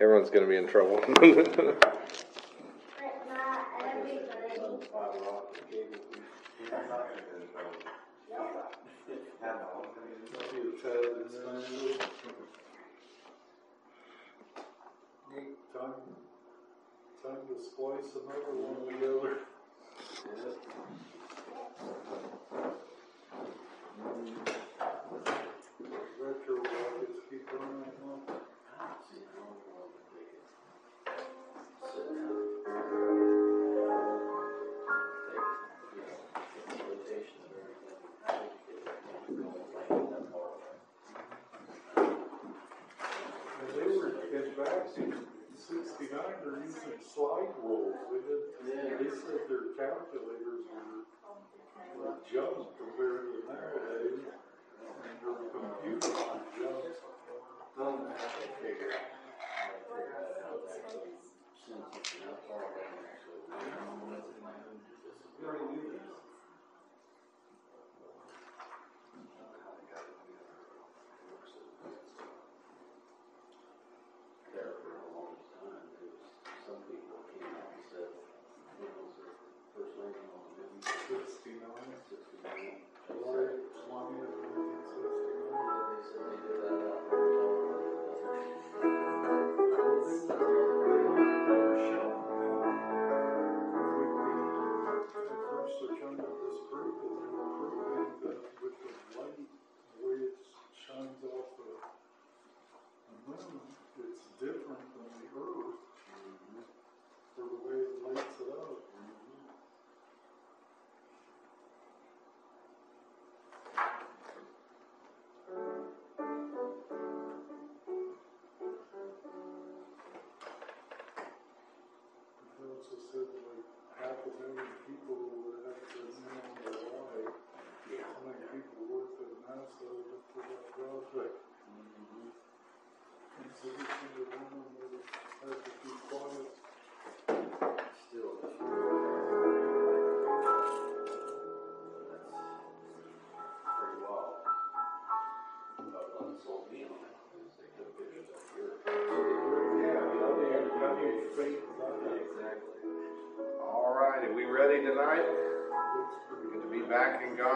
everyone's going to be in trouble.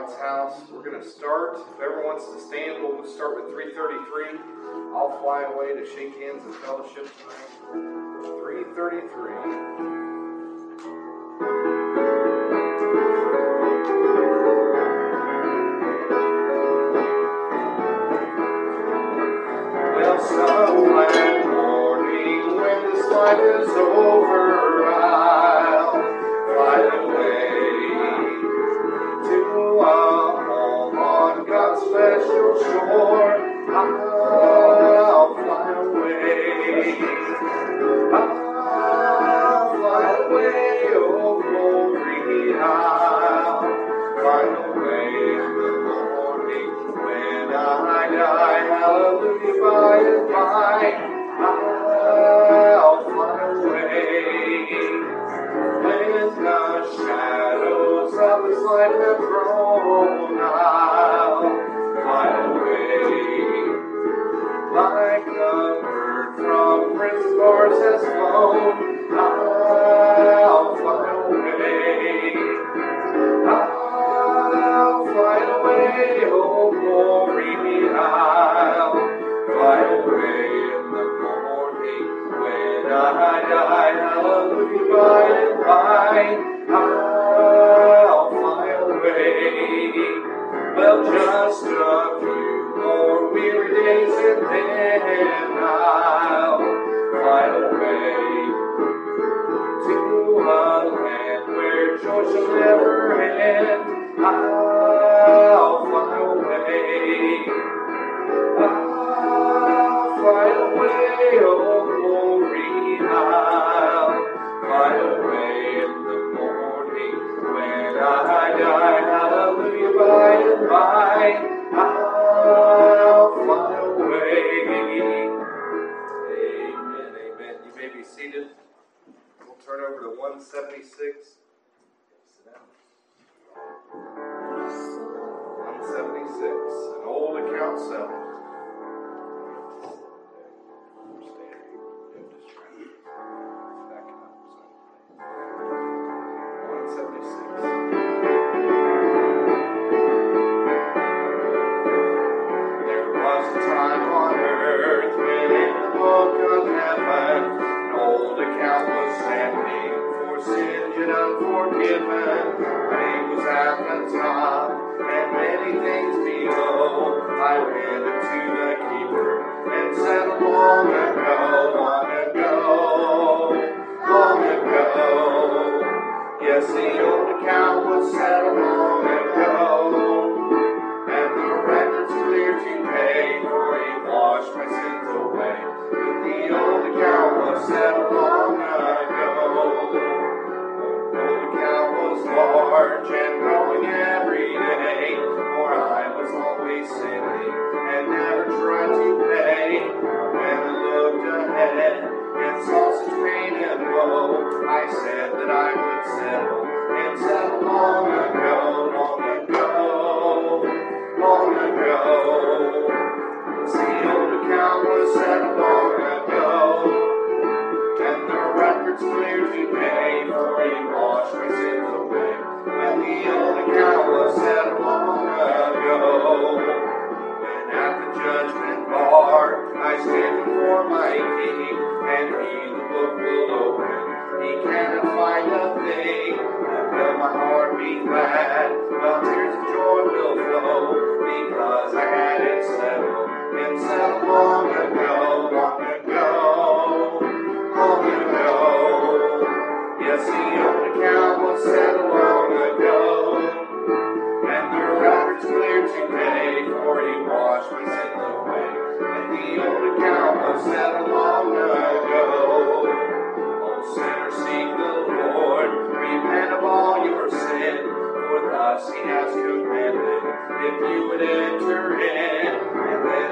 God's house. We're going to start. If everyone wants to stand, we'll start with 333. I'll fly away to shake hands and fellowship tonight. 333. So when morning, when this life is over.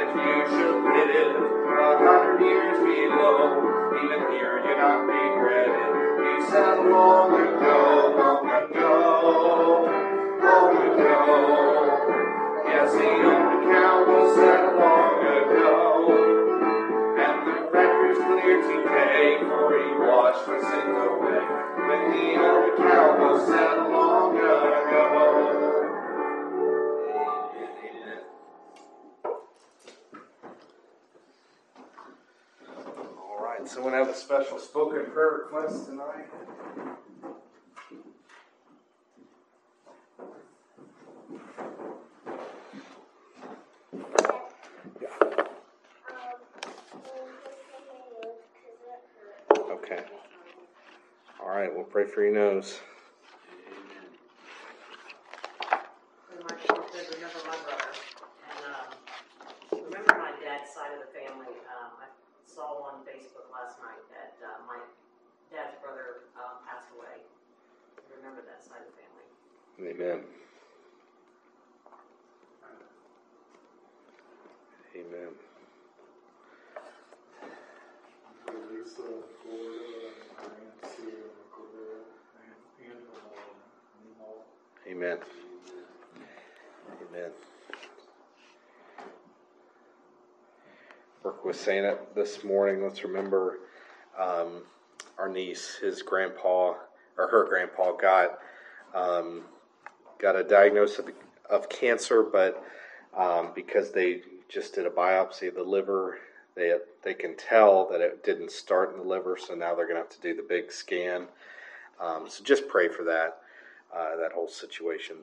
If you should live a hundred years below, even here you not regretted. You said long ago, long ago, long ago. Yes, the old account was settled long ago. And the record's clear today, for he washed my sins away. When the old account was settled long ago. Right, someone have a special spoken prayer request tonight? Okay. All right, we'll pray for your nose. And my mom said, remember my brother. And, um, remember my dad's side of the family. Um, I saw on Facebook last night that, uh, my dad's brother, um, passed away. Remember that side of the family. Amen. Amen. For Lisa, Florida, and Nancy, and Cordell, and Angela, and all. Amen. Amen. Brooke was saying it this morning. Let's remember um, our niece, his grandpa, or her grandpa, got um, got a diagnosis of, of cancer, but um, because they just did a biopsy of the liver, they they can tell that it didn't start in the liver, so now they're going to have to do the big scan. Um, so just pray for that uh, that whole situation.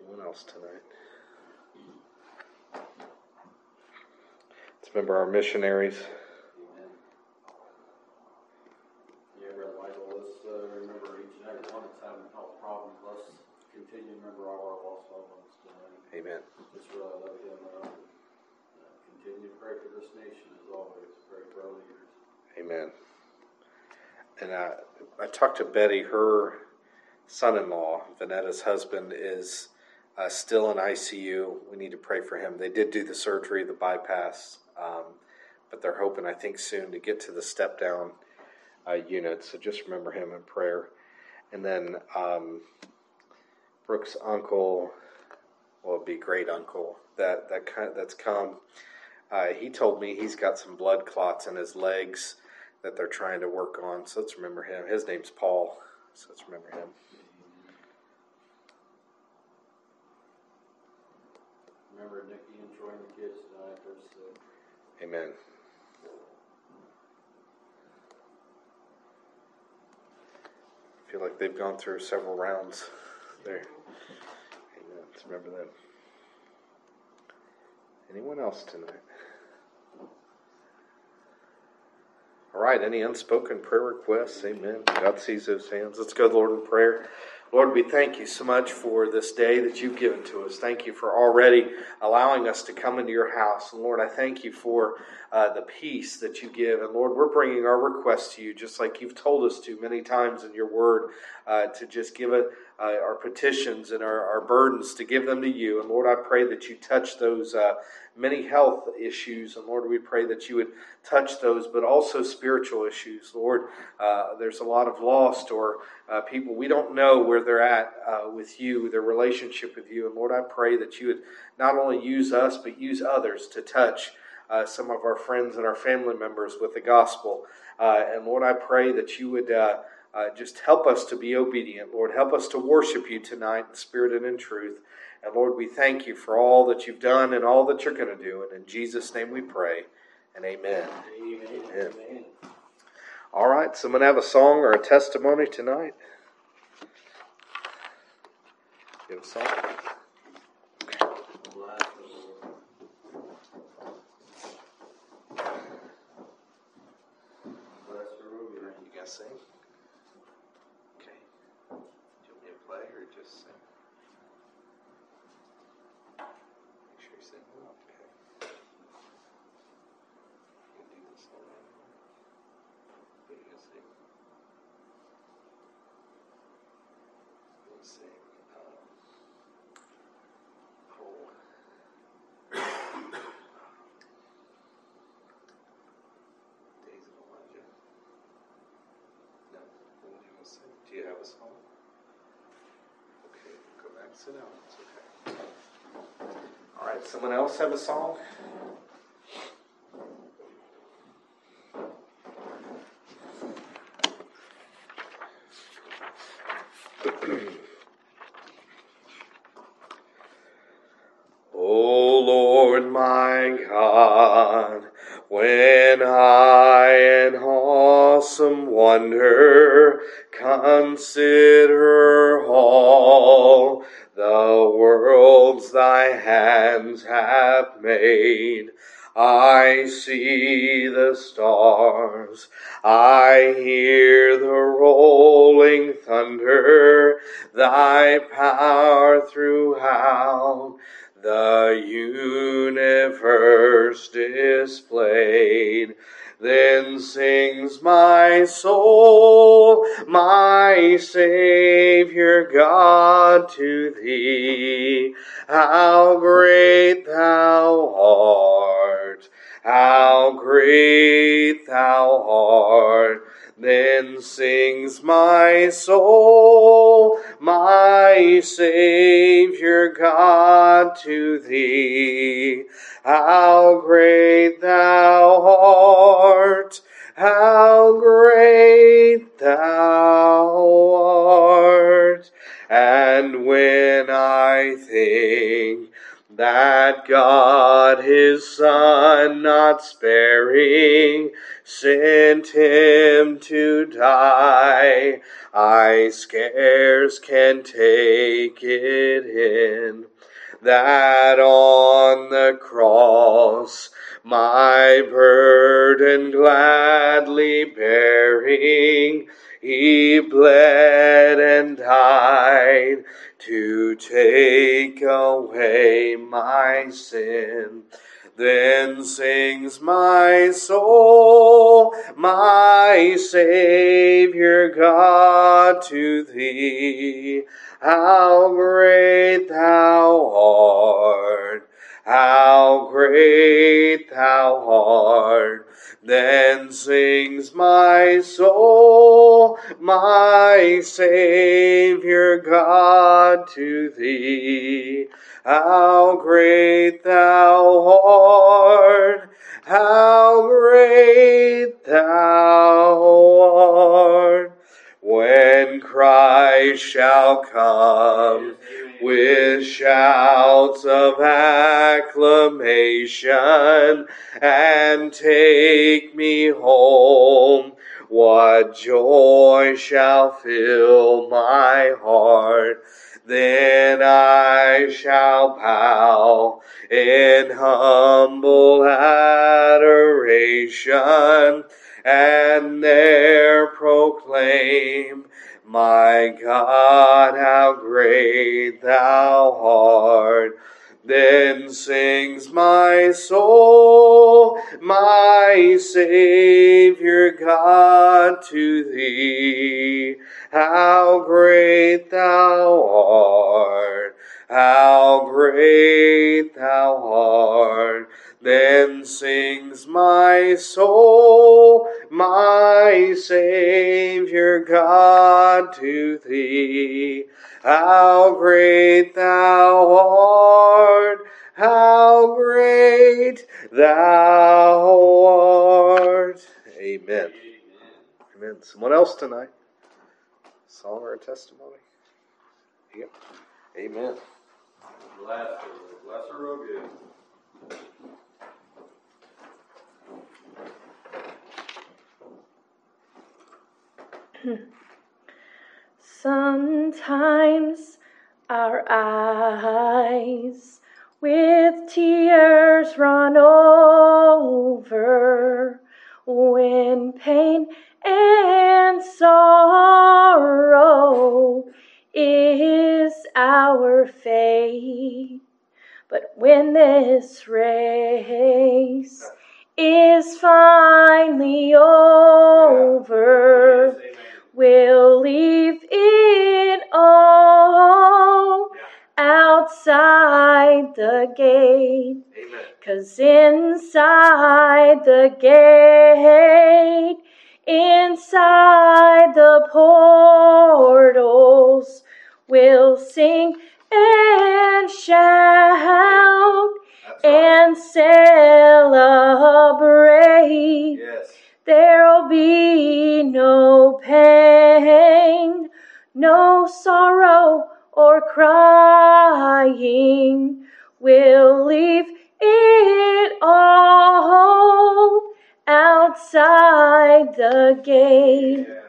Anyone else tonight? Let's remember our missionaries. Amen. Yeah, Brother Michael, let's, uh, remember each and every one that's having health problems, let's continue to remember all our lost loved ones tonight. Amen. Just really love him, uh, uh, continue to pray for this nation as always, pray for our leaders. Amen. And uh, I talked to Betty. Her son-in-law, Vanetta's husband, is uh, still in ICU. We need to pray for him. They did do the surgery, the bypass, um, but they're hoping, I think, soon to get to the step-down uh, unit. So just remember him in prayer. And then um, Brooke's uncle, it'd be great uncle that that that's come. Uh, he told me he's got some blood clots in his legs that they're trying to work on. So let's remember him. His name's Paul. So let's remember him. remember Nikki and Troy and the kids tonight. Amen. I feel like they've gone through several rounds there. Amen. Let's remember them. Anyone else tonight? All right, any unspoken prayer requests? Amen. God sees those hands. Let's go, Lord, in prayer. Lord, we thank you so much for this day that you've given to us. Thank you for already allowing us to come into your house. And Lord, I thank you for uh, the peace that you give. And Lord, we're bringing our requests to you, just like you've told us to many times in your word, uh, to just give uh, our petitions and our, our burdens, to give them to you. And Lord, I pray that you touch those uh, many health issues. And Lord, we pray that you would touch those, but also spiritual issues. Lord, uh, there's a lot of lost or uh, people we don't know where they're at uh, with you, their relationship with you. And Lord, I pray that you would not only use us, but use others to touch. Uh, some of our friends and our family members with the gospel. Uh, and Lord, I pray that you would uh, just help us to be obedient. Lord, help us to worship you tonight in spirit and in truth. And Lord, we thank you for all that you've done and all that you're going to do. And in Jesus' name we pray. And amen. Amen. Amen. Amen. All right, someone have a song or a testimony tonight? You have a song? Bless the Lord. Bless the Lord. You guys sing? Okay. Do you want me to play or just sing? Make sure you sing well. Okay. You can do this all right. What are you gonna sing? Let's sing. Um, Cold. Days of Elijah. No, what would you want to say? Do you have a song? Okay, sit down. It's okay. All right, someone else have a song? Savior God, to thee. How great thou art! How great thou art! And when I think that God his Son not sparing sent him to die, I scarce can take it in that on the cross my burden gladly bearing, he bled and died to take away my sin. Then sings my soul, my Savior God, to thee. How great thou art! How great thou art! Then sings my soul, my Savior God, to thee. How great thou art! How great thou art! When Christ shall come with shouts of acclamation. And take me home. What joy shall fill my heart? Then I shall bow in humble adoration. And there proclaim, My God, how great thou art. Then sings my soul, my Savior God, to thee. How great thou art, how great thou art. Then sings my soul, my Savior God, to thee. How great thou art, how great thou art. Amen. Amen. Someone else tonight? Song or a testimony? Yep. Amen. Sometimes our eyes with tears run over when pain and sorrow is our fate. But when this race is finally over, We'll leave it all outside the gate. Cause inside the gate, inside the portals, we'll sing and shout right. and celebrate. Yes. There'll be no pain, no sorrow or crying. We'll leave it all outside the gate. Yeah.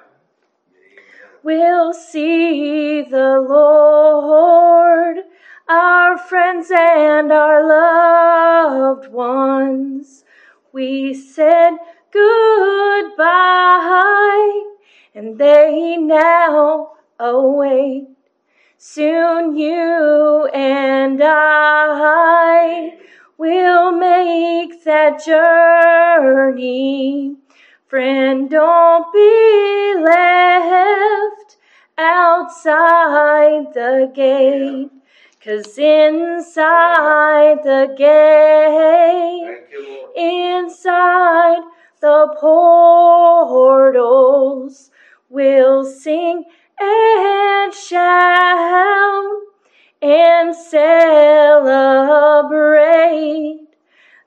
We'll see the Lord, our friends and our loved ones. We said goodbye, and they now await. Soon you and I will make that journey. Friend, don't be left outside the gate. Cause inside the gate, you, inside the portals, we'll sing and shout and celebrate.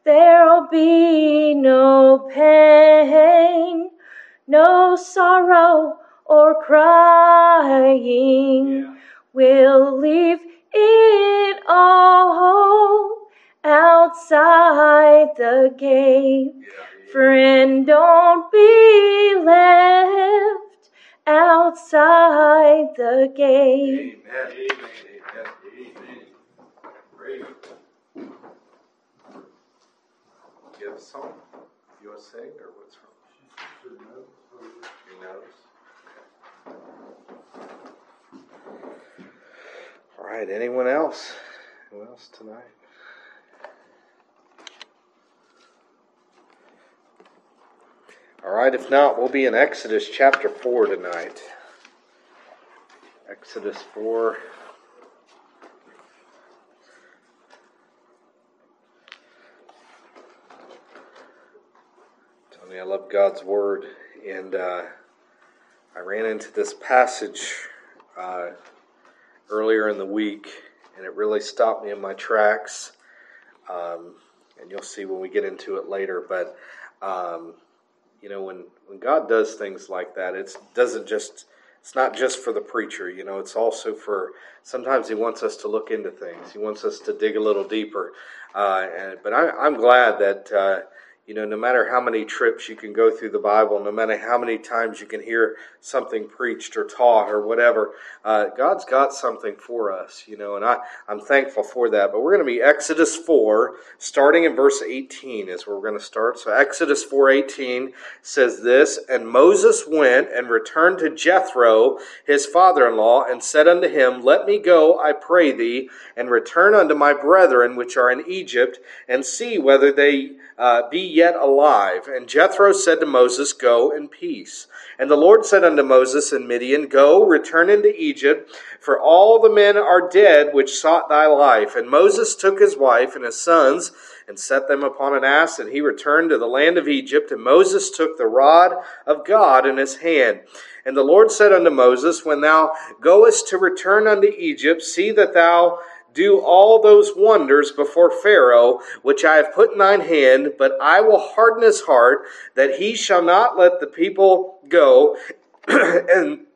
There'll be no pain, no sorrow or crying. Yeah. We'll leave it all outside the gate. Yeah. Friend, don't be left outside the gate. Amen. Amen. Amen. Great. Do you have a song? You want to sing or what's wrong? He knows. Right. Anyone else? Who else tonight? All right. If not, we'll be in Exodus chapter four tonight. Exodus four. Tony, I love God's word, and uh, I ran into this passage uh, earlier in the week, and it really stopped me in my tracks. Um, and you'll see when we get into it later. But um, you know, when when God does things like that, it doesn't just it's not just for the preacher. You know, it's also for sometimes He wants us to look into things. He wants us to dig a little deeper. Uh, and, but I, I'm glad that. Uh, you know, no matter how many trips you can go through the Bible, no matter how many times you can hear something preached or taught or whatever, uh, God's got something for us, you know, and I, I'm thankful for that. But we're going to be Exodus 4, starting in verse 18 is where we're going to start. So Exodus 4.18 says this, And Moses went and returned to Jethro, his father-in-law, and said unto him, Let me go, I pray thee, and return unto my brethren which are in Egypt, and see whether they uh, be yet alive. And Jethro said to Moses, Go in peace. And the Lord said unto Moses in Midian, Go, return into Egypt, for all the men are dead which sought thy life. And Moses took his wife and his sons, and set them upon an ass, and he returned to the land of Egypt. And Moses took the rod of God in his hand. And the Lord said unto Moses, When thou goest to return unto Egypt, see that thou do all those wonders before Pharaoh, which I have put in thine hand, but I will harden his heart, that he shall not let the people go. and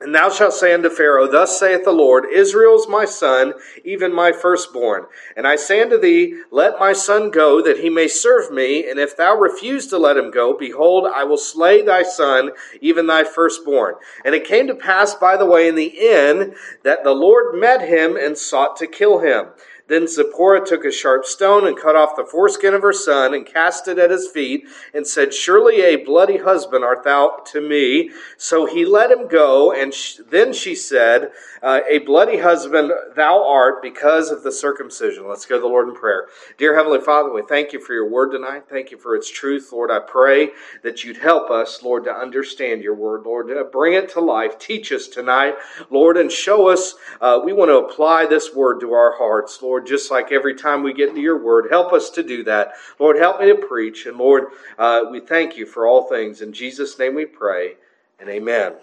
and thou shalt say unto Pharaoh, Thus saith the Lord, Israel is my son, even my firstborn. And I say unto thee, Let my son go, that he may serve me. And if thou refuse to let him go, behold, I will slay thy son, even thy firstborn. And it came to pass by the way in the inn, that the Lord met him and sought to kill him. Then Zipporah took a sharp stone and cut off the foreskin of her son and cast it at his feet and said, Surely a bloody husband art thou to me. So he let him go. And sh- then she said, uh, A bloody husband thou art because of the circumcision. Let's go to the Lord in prayer. Dear Heavenly Father, we thank you for your word tonight. Thank you for its truth. Lord, I pray that you'd help us, Lord, to understand your word. Lord, to bring it to life. Teach us tonight, Lord, and show us. Uh, we want to apply this word to our hearts, Lord. Lord, just like every time we get into your word. Help us to do that. Lord, help me to preach. And Lord, uh, we thank you for all things. In Jesus' name we pray, and amen.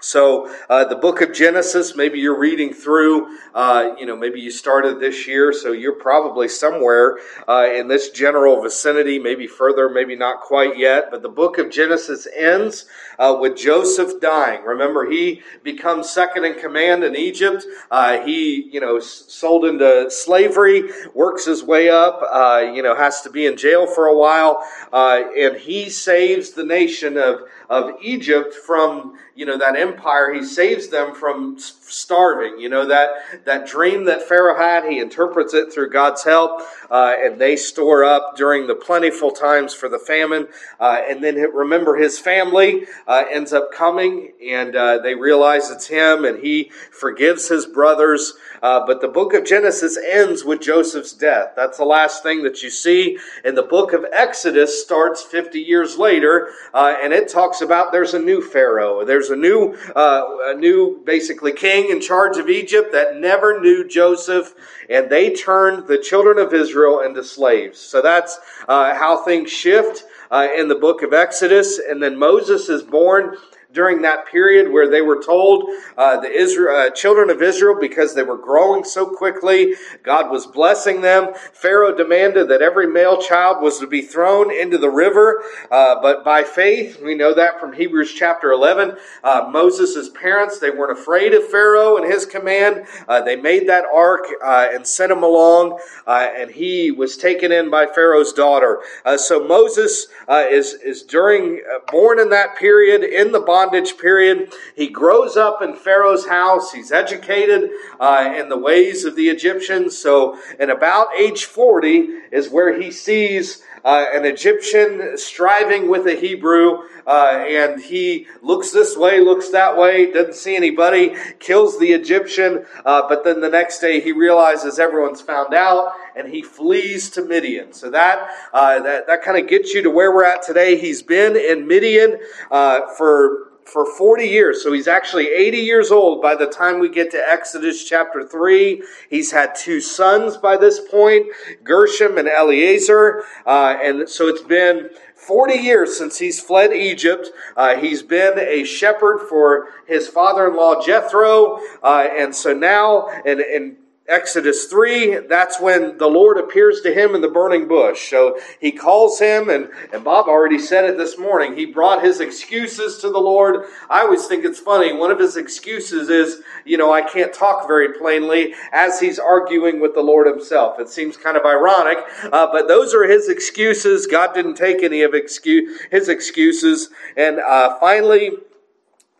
So, uh, the book of Genesis, maybe you're reading through, uh, you know, maybe you started this year, so you're probably somewhere uh, in this general vicinity, maybe further, maybe not quite yet. But the book of Genesis ends uh, with Joseph dying. Remember, he becomes second in command in Egypt. Uh, he, you know, sold into slavery, works his way up, uh, you know, has to be in jail for a while, and he saves the nation of, of Egypt from, you know, that empire, he saves them from starving. You know, that, that dream that Pharaoh had, he interprets it through God's help, uh, and they store up during the plentiful times for the famine. Uh, and then remember, his family uh, ends up coming, and uh, they realize it's him, and he forgives his brothers. Uh, but the book of Genesis ends with Joseph's death. That's the last thing that you see. And the book of Exodus starts 50 years later, uh, and it talks about there's a new Pharaoh. There's a new, uh, a new basically king in charge of Egypt that never knew Joseph, and they turned the children of Israel into slaves. So that's uh, how things shift. Uh, in the book of Exodus, and then Moses is born during that period where they were told uh, the Israel, uh, children of Israel, because they were growing so quickly, God was blessing them. Pharaoh demanded that every male child was to be thrown into the river, uh, but by faith, we know that from Hebrews chapter 11, uh, Moses' parents, they weren't afraid of Pharaoh and his command. Uh, they made that ark uh, and sent him along, and he was taken in by Pharaoh's daughter. so Moses is, is during, born in that period in the bondage period. He grows up in Pharaoh's house. He's educated uh, in the ways of the Egyptians. So, at about age 40 is where he sees uh, an Egyptian striving with a Hebrew, uh, and he looks this way, looks that way, doesn't see anybody, kills the Egyptian, uh, but then the next day he realizes everyone's found out, and he flees to Midian. So that uh, that that kind of gets you to where we're at today. He's been in Midian uh, for for 40 years. So he's actually 80 years old by the time we get to Exodus chapter 3. He's had two sons by this point, Gershom and Eleazar. Uh, and so it's been 40 years since he's fled Egypt. Uh, he's been a shepherd for his father in law Jethro. Uh, and so now, and, and Exodus 3, that's when the Lord appears to him in the burning bush. So he calls him, and, and Bob already said it this morning. He brought his excuses to the Lord. I always think it's funny. One of his excuses is, you know, I can't talk very plainly as he's arguing with the Lord himself. It seems kind of ironic, uh, but those are his excuses. God didn't take any of excuse, his excuses. And uh, finally,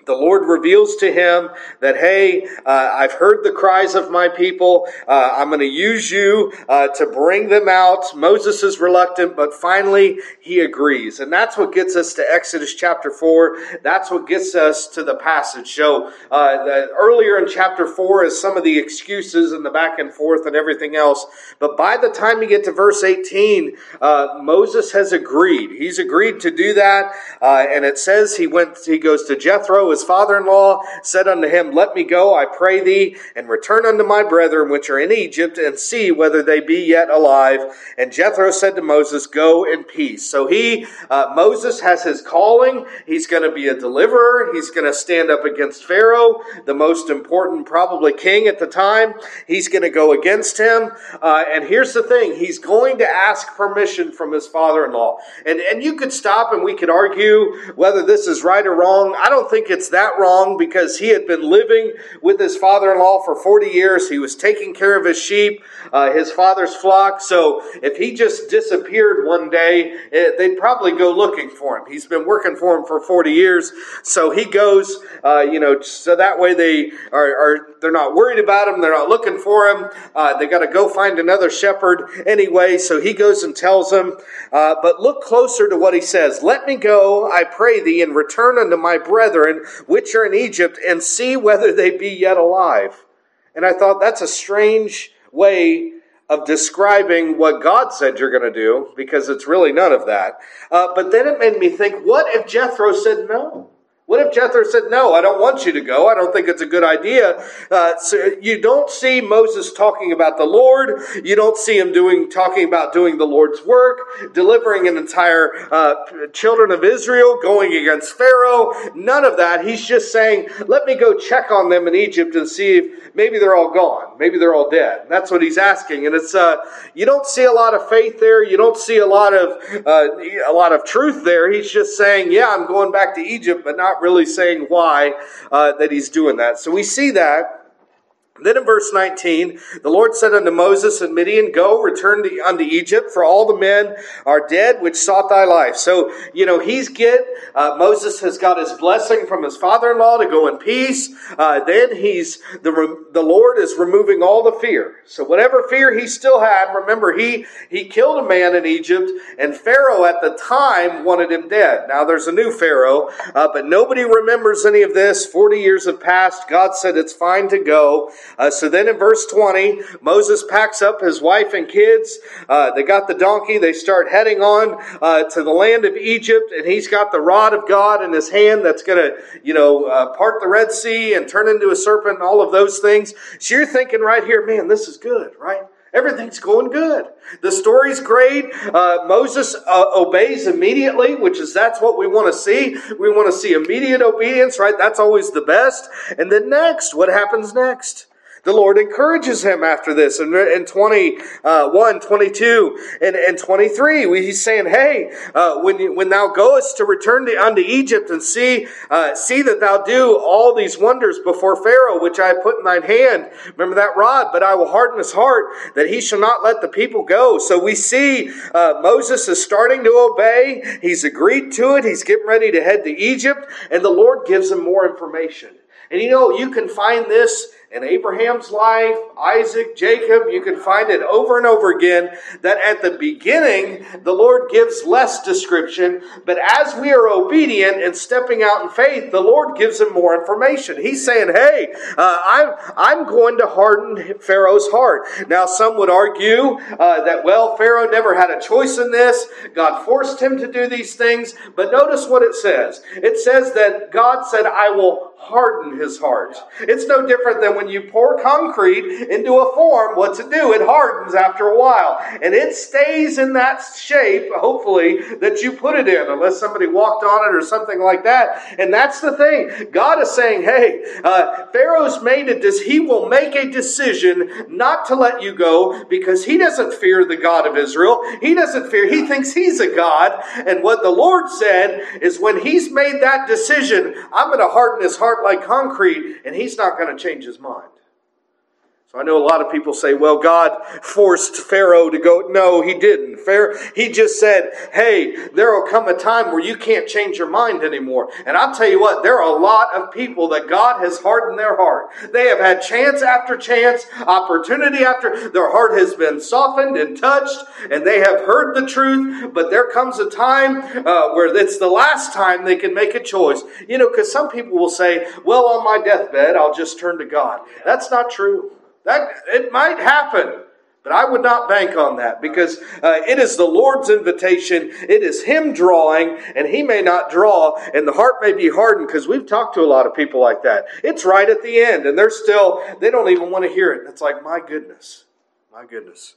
the Lord reveals to him that, hey, uh, I've heard the cries of my people. Uh, I'm going to use you uh, to bring them out. Moses is reluctant, but finally he agrees. And that's what gets us to Exodus chapter 4. That's what gets us to the passage. So uh, earlier in chapter 4 is some of the excuses and the back and forth and everything else. But by the time you get to verse 18, uh, Moses has agreed. He's agreed to do that. Uh, and it says he went, he goes to Jethro, his father-in-law said unto him, Let me go, I pray thee, and return unto my brethren which are in Egypt, and see whether they be yet alive. And Jethro said to Moses, Go in peace. So he, uh, Moses has his calling. He's going to be a deliverer. He's going to stand up against Pharaoh, the most important probably king at the time. He's going to go against him. Uh, and here's the thing. He's going to ask permission from his father-in-law. And, and you could stop and we could argue whether this is right or wrong. I don't think it's that wrong because he had been living with his father in law for 40 years. He was taking care of his sheep, uh, his father's flock. So if he just disappeared one day, it, eh, they'd probably go looking for him. He's been working for him for 40 years. So he goes, uh, you know, so that way they are, are, they're not worried about him. They're not looking for him. Uh, they got to go find another shepherd anyway. So he goes and tells them, uh, but look closer to what he says. Let me go, I pray thee, and return unto my brethren, which are in Egypt, and see whether they be yet alive. And I thought that's a strange way of describing what God said you're going to do, because it's really none of that. Uh, but then it made me think, what if Jethro said no? What if Jethro said, No, I don't want you to go. I don't think it's a good idea. Uh, so you don't see Moses talking about the Lord. You don't see him doing, talking about doing the Lord's work, delivering an entire uh, children of Israel, going against Pharaoh. None of that. He's just saying, Let me go check on them in Egypt and see if maybe they're all gone. Maybe they're all dead. That's what he's asking. And it's, uh, you don't see a lot of faith there. You don't see a lot of, uh, a lot of truth there. He's just saying, Yeah, I'm going back to Egypt, but not really saying why uh, that he's doing that. So we see that then in verse 19, the Lord said unto Moses and Midian, Go, return to, unto Egypt, for all the men are dead which sought thy life. So, you know, he's get, uh, Moses has got his blessing from his father-in-law to go in peace. Uh, then he's, the, the Lord is removing all the fear. So whatever fear he still had, remember, he, he killed a man in Egypt, and Pharaoh at the time wanted him dead. Now there's a new Pharaoh, uh, but nobody remembers any of this. 40 years have passed. God said it's fine to go. Uh, so then in verse 20, Moses packs up his wife and kids. Uh, they got the donkey. They start heading on uh, to the land of Egypt, and he's got the rod of God in his hand that's going to, you know, uh, part the Red Sea and turn into a serpent and all of those things. So you're thinking right here, man, this is good, right? Everything's going good. The story's great. Uh, Moses uh, obeys immediately, which is that's what we want to see. We want to see immediate obedience, right? That's always the best. And then next, what happens next? The Lord encourages him after this. In, in 21, uh, 22, and, and 23, he's saying, Hey, uh, when, you, when thou goest to return to, unto Egypt and see, uh, see that thou do all these wonders before Pharaoh, which I put in thine hand. Remember that rod, but I will harden his heart that he shall not let the people go. So we see uh, Moses is starting to obey. He's agreed to it. He's getting ready to head to Egypt, and the Lord gives him more information. And you know, you can find this in Abraham's life, Isaac, Jacob, you can find it over and over again that at the beginning, the Lord gives less description, but as we are obedient and stepping out in faith, the Lord gives him more information. He's saying, hey, uh, I'm, I'm going to harden Pharaoh's heart. Now, some would argue uh, that, well, Pharaoh never had a choice in this. God forced him to do these things, but notice what it says. It says that God said, I will harden his heart. It's no different than when you pour concrete into a form, what's it do? It hardens after a while. And it stays in that shape, hopefully, that you put it in, unless somebody walked on it or something like that. And that's the thing. God is saying, hey, uh, Pharaoh's made it, does he will make a decision not to let you go because he doesn't fear the God of Israel. He doesn't fear, he thinks he's a God. And what the Lord said is when he's made that decision, I'm going to harden his heart like concrete, and he's not going to change his mind mind. So I know a lot of people say, well, God forced Pharaoh to go. No, he didn't. Pharaoh, he just said, hey, there will come a time where you can't change your mind anymore. And I'll tell you what, there are a lot of people that God has hardened their heart. They have had chance after chance, opportunity after, their heart has been softened and touched, and they have heard the truth, but there comes a time uh, where it's the last time they can make a choice. You know, because some people will say, well, on my deathbed, I'll just turn to God. That's not true. That it might happen. But I would not bank on that because uh, it is the Lord's invitation. It is Him drawing, and He may not draw, and the heart may be hardened because we've talked to a lot of people like that. It's right at the end, and they're still, they don't even want to hear it. It's like, my goodness, my goodness.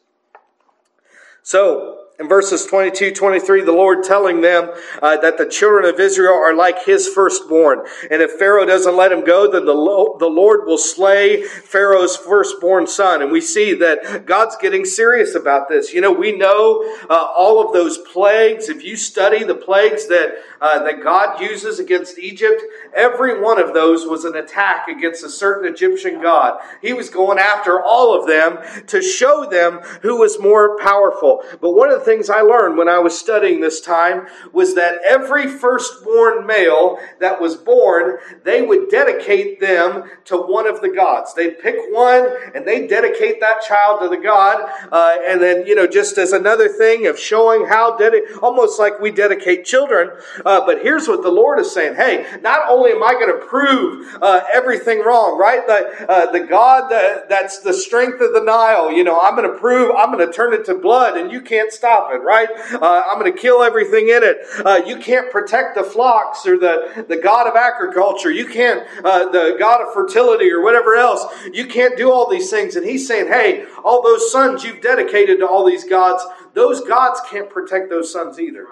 So, in verses 22 23 the lord telling them uh, that the children of israel are like his firstborn. And if pharaoh doesn't let him go then the, lo- the lord will slay pharaoh's firstborn son. And we see that god's getting serious about this. You know we know uh, all of those plagues. If you study the plagues that uh, that god uses against egypt every one of those was an attack against a certain egyptian god. He was going after all of them to show them who was more powerful. But one of the things I learned when I was studying this time was that every firstborn male that was born, they would dedicate them to one of the gods. They'd pick one and they dedicate that child to the god. Uh, and then, you know, just as another thing of showing how dedi- almost like we dedicate children. Uh, but here's what the Lord is saying. Hey, not only am I going to prove uh, everything wrong, right? The, uh, the God that, that's the strength of the Nile, you know, I'm going to prove, I'm going to turn it to blood and you can't stop right? Uh, I'm going to kill everything in it. Uh, you can't protect the flocks or the, the God of agriculture. You can't, uh, the God of fertility or whatever else. You can't do all these things. And he's saying, hey, all those sons you've dedicated to all these gods, those gods can't protect those sons either.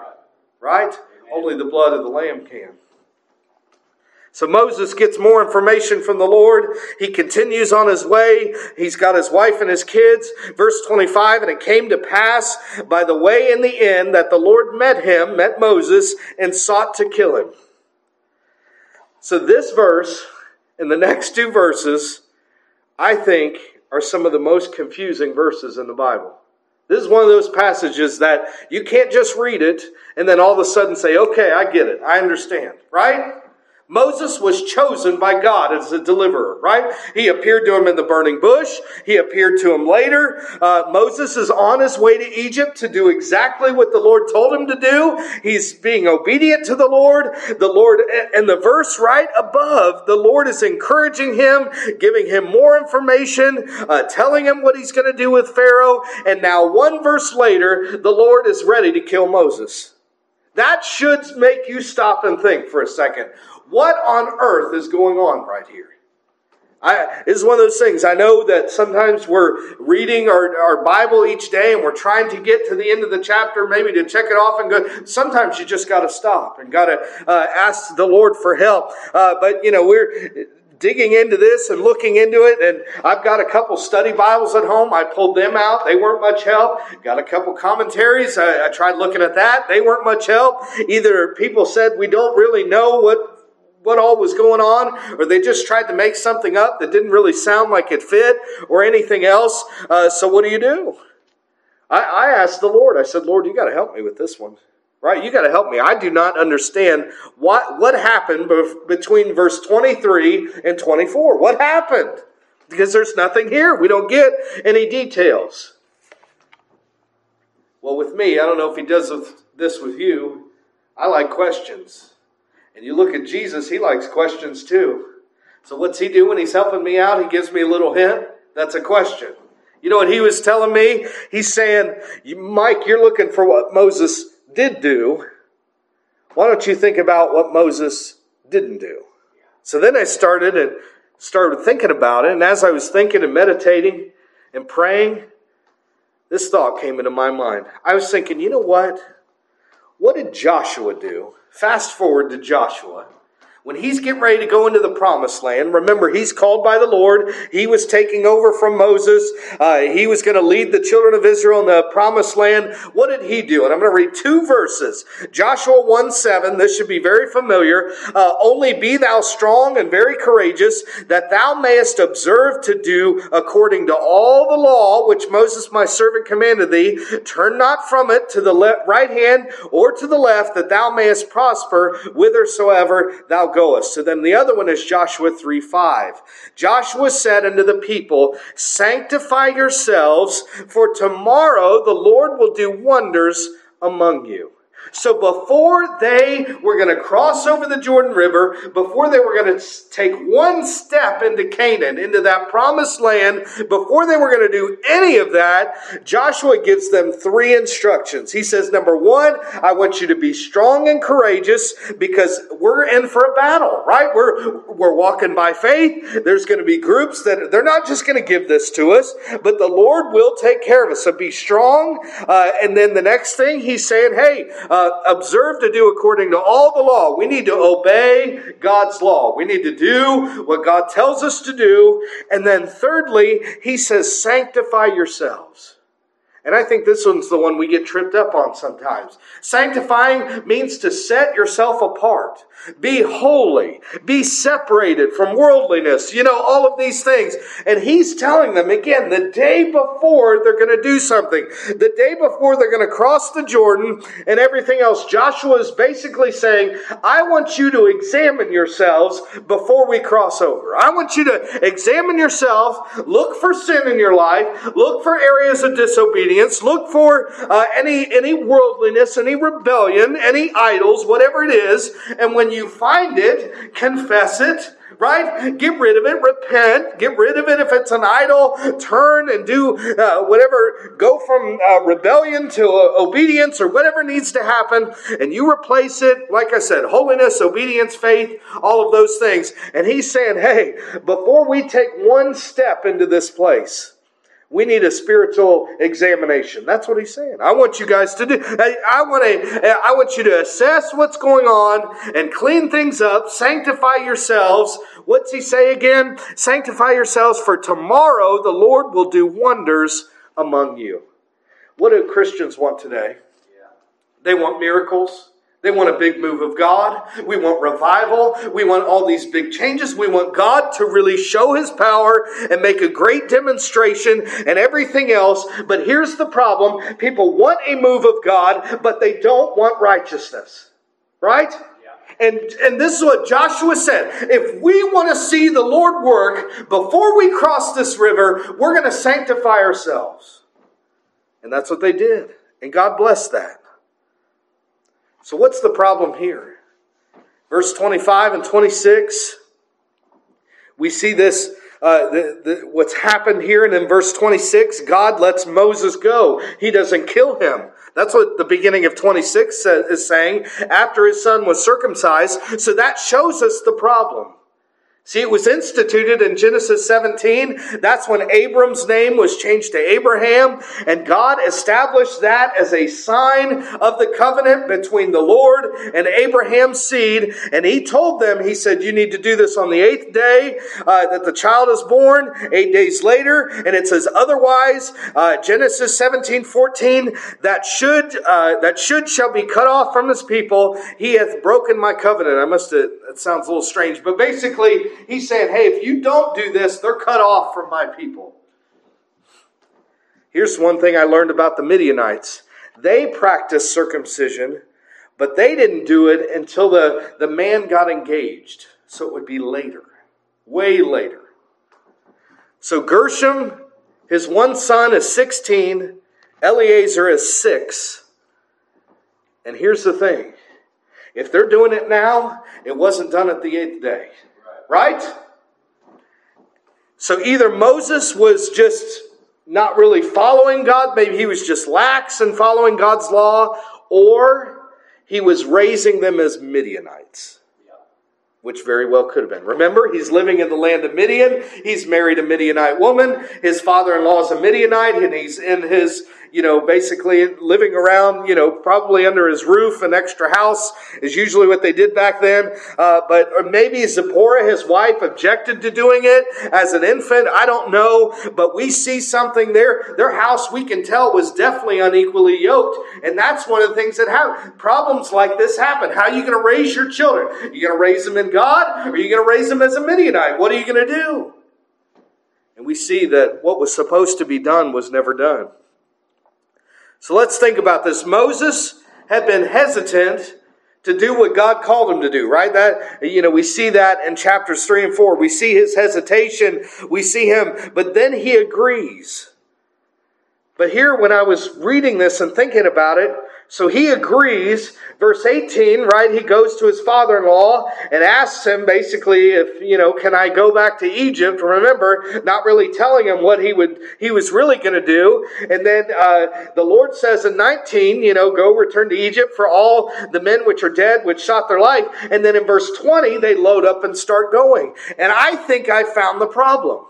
Right? Only the blood of the Lamb can. So Moses gets more information from the Lord. He continues on his way. He's got his wife and his kids. Verse 25, and it came to pass by the way in the end that the Lord met him, met Moses, and sought to kill him. So this verse and the next two verses, I think, are some of the most confusing verses in the Bible. This is one of those passages that you can't just read it and then all of a sudden say, okay, I get it. I understand, right? Moses was chosen by God as a deliverer, right? He appeared to him in the burning bush. He appeared to him later. Uh, Moses is on his way to Egypt to do exactly what the Lord told him to do. He's being obedient to the Lord. The Lord, and the verse right above, the Lord is encouraging him, giving him more information, uh, telling him what he's going to do with Pharaoh. And now, one verse later, the Lord is ready to kill Moses. That should make you stop and think for a second. What on earth is going on right here? I, this is one of those things. I know that sometimes we're reading our, our Bible each day and we're trying to get to the end of the chapter, maybe to check it off and go. Sometimes you just got to stop and got to uh, ask the Lord for help. Uh, but, you know, we're digging into this and looking into it. And I've got a couple study Bibles at home. I pulled them out. They weren't much help. Got a couple commentaries. I, I tried looking at that. They weren't much help. Either people said we don't really know what what all was going on, or they just tried to make something up that didn't really sound like it fit, or anything else. Uh, so what do you do? I, I asked the Lord. I said, Lord, you got to help me with this one, right? You got to help me. I do not understand what what happened between verse twenty three and twenty four. What happened? Because there's nothing here. We don't get any details. Well, with me, I don't know if he does this with you. I like questions. And you look at Jesus, he likes questions too. So what's he do when he's helping me out? He gives me a little hint. That's a question. You know what he was telling me? He's saying, Mike, you're looking for what Moses did do. Why don't you think about what Moses didn't do? So then I started and started thinking about it, and as I was thinking and meditating and praying, this thought came into my mind. I was thinking, you know what? What did Joshua do? Fast forward to Joshua when he's getting ready to go into the promised land, remember, he's called by the Lord. He was taking over from Moses. Uh, he was going to lead the children of Israel in the promised land. What did he do? And I'm going to read two verses. Joshua 1 7. This should be very familiar. Uh, Only be thou strong and very courageous, that thou mayest observe to do according to all the law which Moses my servant commanded thee. Turn not from it to the le- right hand or to the left, that thou mayest prosper whithersoever thou goest. So then the other one is Joshua 3 5. Joshua said unto the people, Sanctify yourselves, for tomorrow the Lord will do wonders among you. So before they were going to cross over the Jordan River, before they were going to take one step into Canaan, into that promised land, before they were going to do any of that, Joshua gives them three instructions. He says, number one, I want you to be strong and courageous because we're in for a battle, right? We're, we're walking by faith. There's going to be groups that they're not just going to give this to us, but the Lord will take care of us. So be strong. Uh, and then the next thing he's saying, hey, uh, observe to do according to all the law. We need to obey God's law. We need to do what God tells us to do. And then thirdly, he says, sanctify yourselves. And I think this one's the one we get tripped up on sometimes. Sanctifying means to set yourself apart. Be holy. Be separated from worldliness. You know, all of these things. And he's telling them again, the day before they're going to do something, the day before they're going to cross the Jordan and everything else, Joshua is basically saying, I want you to examine yourselves before we cross over. I want you to examine yourself, look for sin in your life, look for areas of disobedience, look for uh, any, any worldliness, any rebellion, any idols, whatever it is. And when you find it, confess it, right? Get rid of it, repent, get rid of it. If it's an idol, turn and do uh, whatever, go from uh, rebellion to uh, obedience or whatever needs to happen, and you replace it, like I said, holiness, obedience, faith, all of those things. And he's saying, hey, before we take one step into this place, we need a spiritual examination. That's what he's saying. I want you guys to do. I want to. I want you to assess what's going on and clean things up. Sanctify yourselves. What's he say again? Sanctify yourselves, for tomorrow the Lord will do wonders among you. What do Christians want today? They want miracles. They want a big move of God. We want revival. We want all these big changes. We want God to really show his power and make a great demonstration and everything else. But here's the problem. People want a move of God, but they don't want righteousness. Right? And, and this is what Joshua said. If we want to see the Lord work before we cross this river, we're going to sanctify ourselves. And that's what they did. And God blessed that. So, what's the problem here? Verse 25 and 26, we see this, uh, the, the, what's happened here. And in verse 26, God lets Moses go. He doesn't kill him. That's what the beginning of 26 is saying, after his son was circumcised. So that shows us the problem. See, it was instituted in Genesis 17. That's when Abram's name was changed to Abraham, and God established that as a sign of the covenant between the Lord and Abraham's seed. And he told them, he said, you need to do this on the eighth day uh, that the child is born, eight days later. And it says otherwise, uh, Genesis 17, 14, that should, uh, that should shall be cut off from his people. He hath broken my covenant. I must have, it sounds a little strange, but basically, he's saying, hey, if you don't do this, they're cut off from my people. Here's one thing I learned about the Midianites they practiced circumcision, but they didn't do it until the, the man got engaged. So it would be later, way later. So Gershom, his one son, is 16, Eleazar is 6. And here's the thing if they're doing it now, it wasn't done at the eighth day. Right? So either Moses was just not really following God, maybe he was just lax in following God's law, or he was raising them as Midianites. which very well could have been. Remember, he's living in the land of Midian. He's married a Midianite woman. His father in law is a Midianite, and he's in his you know, basically living around, you know, probably under his roof, an extra house is usually what they did back then. Uh, but maybe Zipporah, his wife, objected to doing it as an infant. I don't know, but we see something there. Their house, we can tell, was definitely unequally yoked, and that's one of the things that happen. Problems like this happen. How are you going to raise your children? Are you going to raise them in God, or are you going to raise them as a Midianite? What are you going to do? And we see that what was supposed to be done was never done. So let's think about this. Moses had been hesitant to do what God called him to do, right? That, you know, we see that in chapters three and four. We see his hesitation. We see him, but then he agrees. But here, when I was reading this and thinking about it, so he agrees. Verse 18, right? He goes to his father in law and asks him basically if, you know, can I go back to Egypt? Remember, not really telling him what he would, he was really going to do. And then, uh, the Lord says in 19, you know, go return to Egypt for all the men which are dead, which shot their life. And then in verse 20, they load up and start going. And I think I found the problem.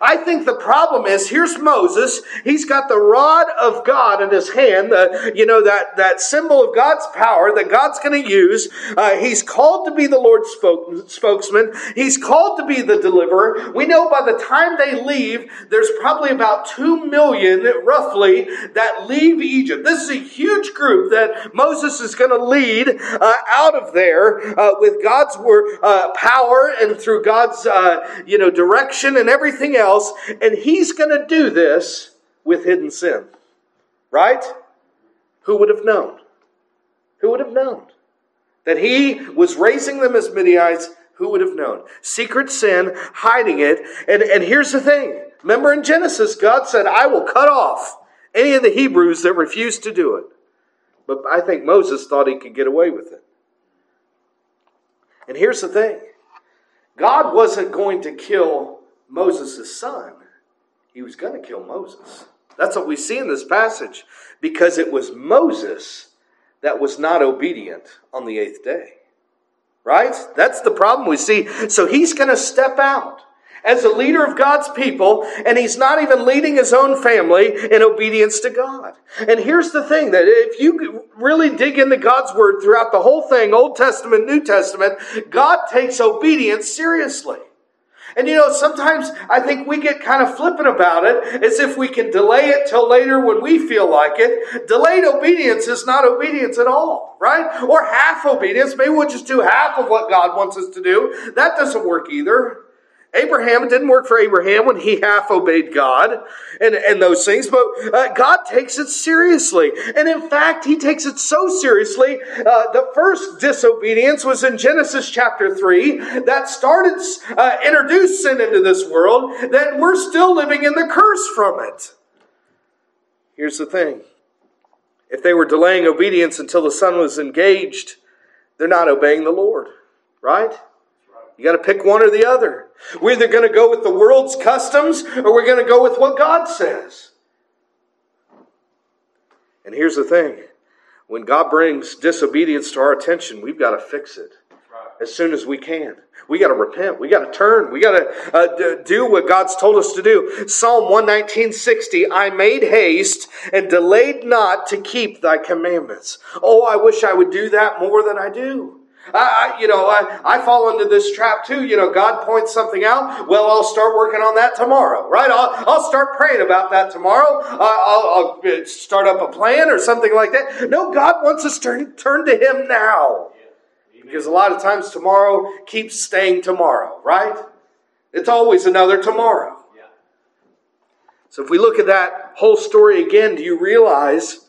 I think the problem is here's Moses. He's got the rod of God in his hand, the, you know, that, that symbol of God's power that God's going to use. Uh, he's called to be the Lord's spoke, spokesman. He's called to be the deliverer. We know by the time they leave, there's probably about two million, roughly, that leave Egypt. This is a huge group that Moses is going to lead uh, out of there uh, with God's word, uh, power and through God's, uh, you know, direction and everything else else, and he's going to do this with hidden sin. Right? Who would have known? Who would have known? That he was raising them as Midianites, who would have known? Secret sin, hiding it. And, and here's the thing. Remember in Genesis, God said, I will cut off any of the Hebrews that refuse to do it. But I think Moses thought he could get away with it. And here's the thing God wasn't going to kill Moses' son, he was going to kill Moses. That's what we see in this passage because it was Moses that was not obedient on the eighth day. Right? That's the problem we see. So he's going to step out as a leader of God's people, and he's not even leading his own family in obedience to God. And here's the thing that if you really dig into God's word throughout the whole thing, Old Testament, New Testament, God takes obedience seriously. And you know, sometimes I think we get kind of flippant about it as if we can delay it till later when we feel like it. Delayed obedience is not obedience at all, right? Or half obedience. Maybe we'll just do half of what God wants us to do. That doesn't work either. Abraham, it didn't work for Abraham when he half obeyed God and, and those things, but uh, God takes it seriously. And in fact, he takes it so seriously. Uh, the first disobedience was in Genesis chapter 3 that started, uh, introduced sin into this world, that we're still living in the curse from it. Here's the thing if they were delaying obedience until the son was engaged, they're not obeying the Lord, right? You got to pick one or the other. We're either going to go with the world's customs or we're going to go with what God says. And here's the thing when God brings disobedience to our attention, we've got to fix it as soon as we can. We got to repent. We got to turn. We got to uh, do what God's told us to do. Psalm 119.60, I made haste and delayed not to keep thy commandments. Oh, I wish I would do that more than I do. I, you know, I, I fall into this trap too. You know, God points something out. Well, I'll start working on that tomorrow, right? I'll, I'll start praying about that tomorrow. Uh, I'll, I'll, start up a plan or something like that. No, God wants us to turn, turn to Him now. Because a lot of times tomorrow keeps staying tomorrow, right? It's always another tomorrow. So if we look at that whole story again, do you realize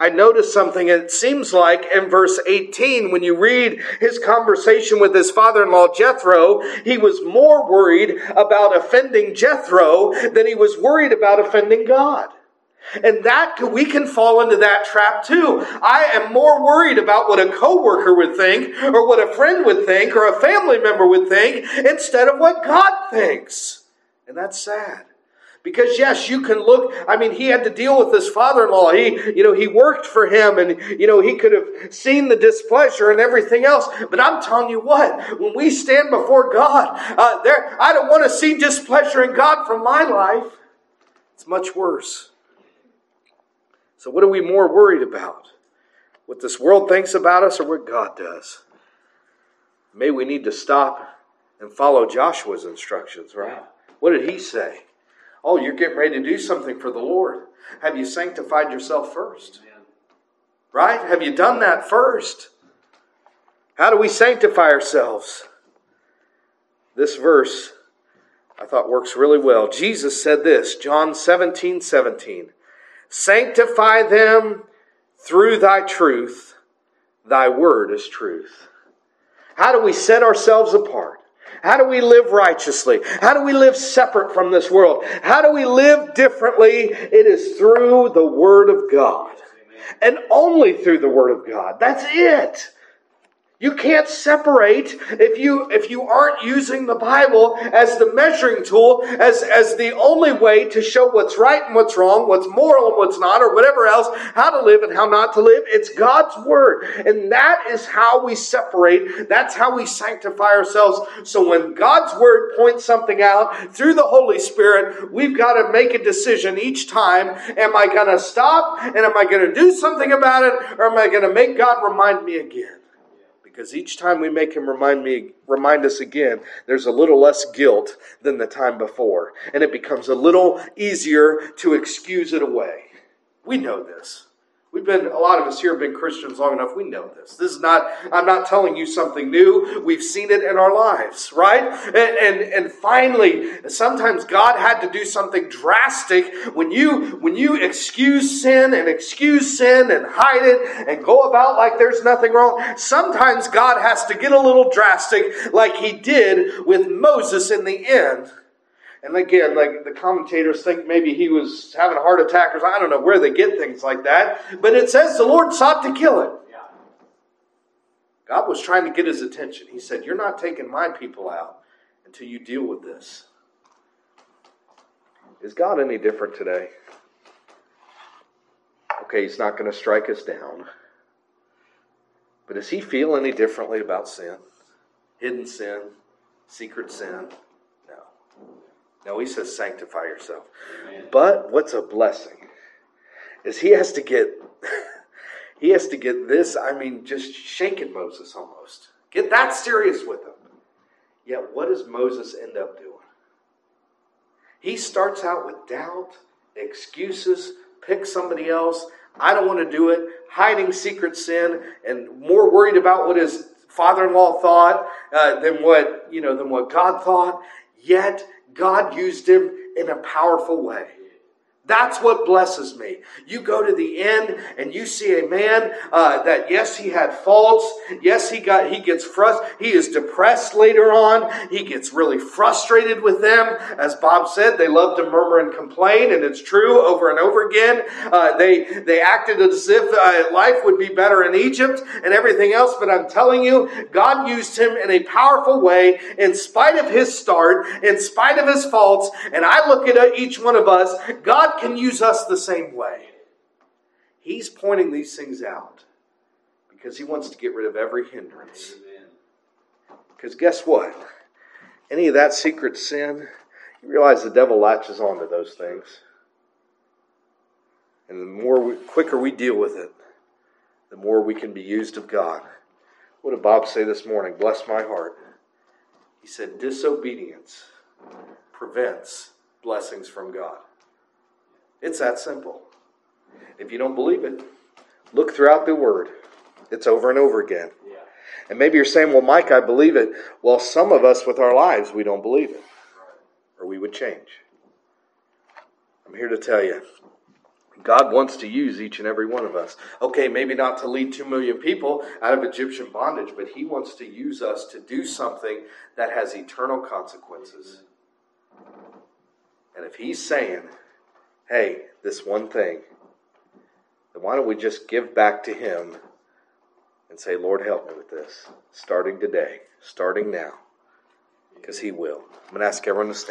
I noticed something. It seems like in verse 18, when you read his conversation with his father in law Jethro, he was more worried about offending Jethro than he was worried about offending God. And that we can fall into that trap too. I am more worried about what a coworker would think or what a friend would think or a family member would think instead of what God thinks. And that's sad. Because yes, you can look, I mean, he had to deal with his father-in-law. He, you know, he worked for him and, you know, he could have seen the displeasure and everything else. But I'm telling you what, when we stand before God, uh, there, I don't want to see displeasure in God from my life. It's much worse. So what are we more worried about? What this world thinks about us or what God does? May we need to stop and follow Joshua's instructions, right? What did he say? Oh, you're getting ready to do something for the Lord. Have you sanctified yourself first? Right? Have you done that first? How do we sanctify ourselves? This verse I thought works really well. Jesus said this, John 17, 17. Sanctify them through thy truth. Thy word is truth. How do we set ourselves apart? How do we live righteously? How do we live separate from this world? How do we live differently? It is through the Word of God. And only through the Word of God. That's it. You can't separate if you if you aren't using the Bible as the measuring tool, as, as the only way to show what's right and what's wrong, what's moral and what's not, or whatever else, how to live and how not to live. It's God's Word. And that is how we separate. That's how we sanctify ourselves. So when God's Word points something out through the Holy Spirit, we've got to make a decision each time. Am I going to stop and am I going to do something about it or am I going to make God remind me again? Because each time we make him remind me remind us again there's a little less guilt than the time before. And it becomes a little easier to excuse it away. We know this We've been, a lot of us here have been Christians long enough. We know this. This is not, I'm not telling you something new. We've seen it in our lives, right? And, and, and finally, sometimes God had to do something drastic when you, when you excuse sin and excuse sin and hide it and go about like there's nothing wrong. Sometimes God has to get a little drastic like he did with Moses in the end and again, like the commentators think maybe he was having a heart attack or I don't know where they get things like that. But it says the Lord sought to kill him. God was trying to get his attention. He said, You're not taking my people out until you deal with this. Is God any different today? Okay, he's not going to strike us down. But does he feel any differently about sin? Hidden sin, secret sin? No, he says sanctify yourself. Amen. But what's a blessing is he has to get he has to get this, I mean, just shaking Moses almost. Get that serious with him. Yet what does Moses end up doing? He starts out with doubt, excuses, pick somebody else. I don't want to do it, hiding secret sin, and more worried about what his father-in-law thought uh, than what you know than what God thought. Yet God used him in a powerful way. That's what blesses me. You go to the end and you see a man uh, that yes, he had faults. Yes, he got he gets frustrated. He is depressed later on. He gets really frustrated with them. As Bob said, they love to murmur and complain, and it's true over and over again. Uh, they they acted as if uh, life would be better in Egypt and everything else. But I'm telling you, God used him in a powerful way, in spite of his start, in spite of his faults. And I look at each one of us. God can use us the same way. He's pointing these things out because he wants to get rid of every hindrance. Because guess what? Any of that secret sin, you realize the devil latches onto those things. And the more we, quicker we deal with it, the more we can be used of God. What did Bob say this morning? Bless my heart. He said, disobedience prevents blessings from God. It's that simple. If you don't believe it, look throughout the Word. It's over and over again. Yeah. And maybe you're saying, well, Mike, I believe it. Well, some of us with our lives, we don't believe it. Or we would change. I'm here to tell you. God wants to use each and every one of us. Okay, maybe not to lead two million people out of Egyptian bondage, but He wants to use us to do something that has eternal consequences. And if He's saying, hey, this one thing, then why don't we just give back to Him and say, Lord, help me with this, starting today, starting now, because He will. I'm going to ask everyone to stand.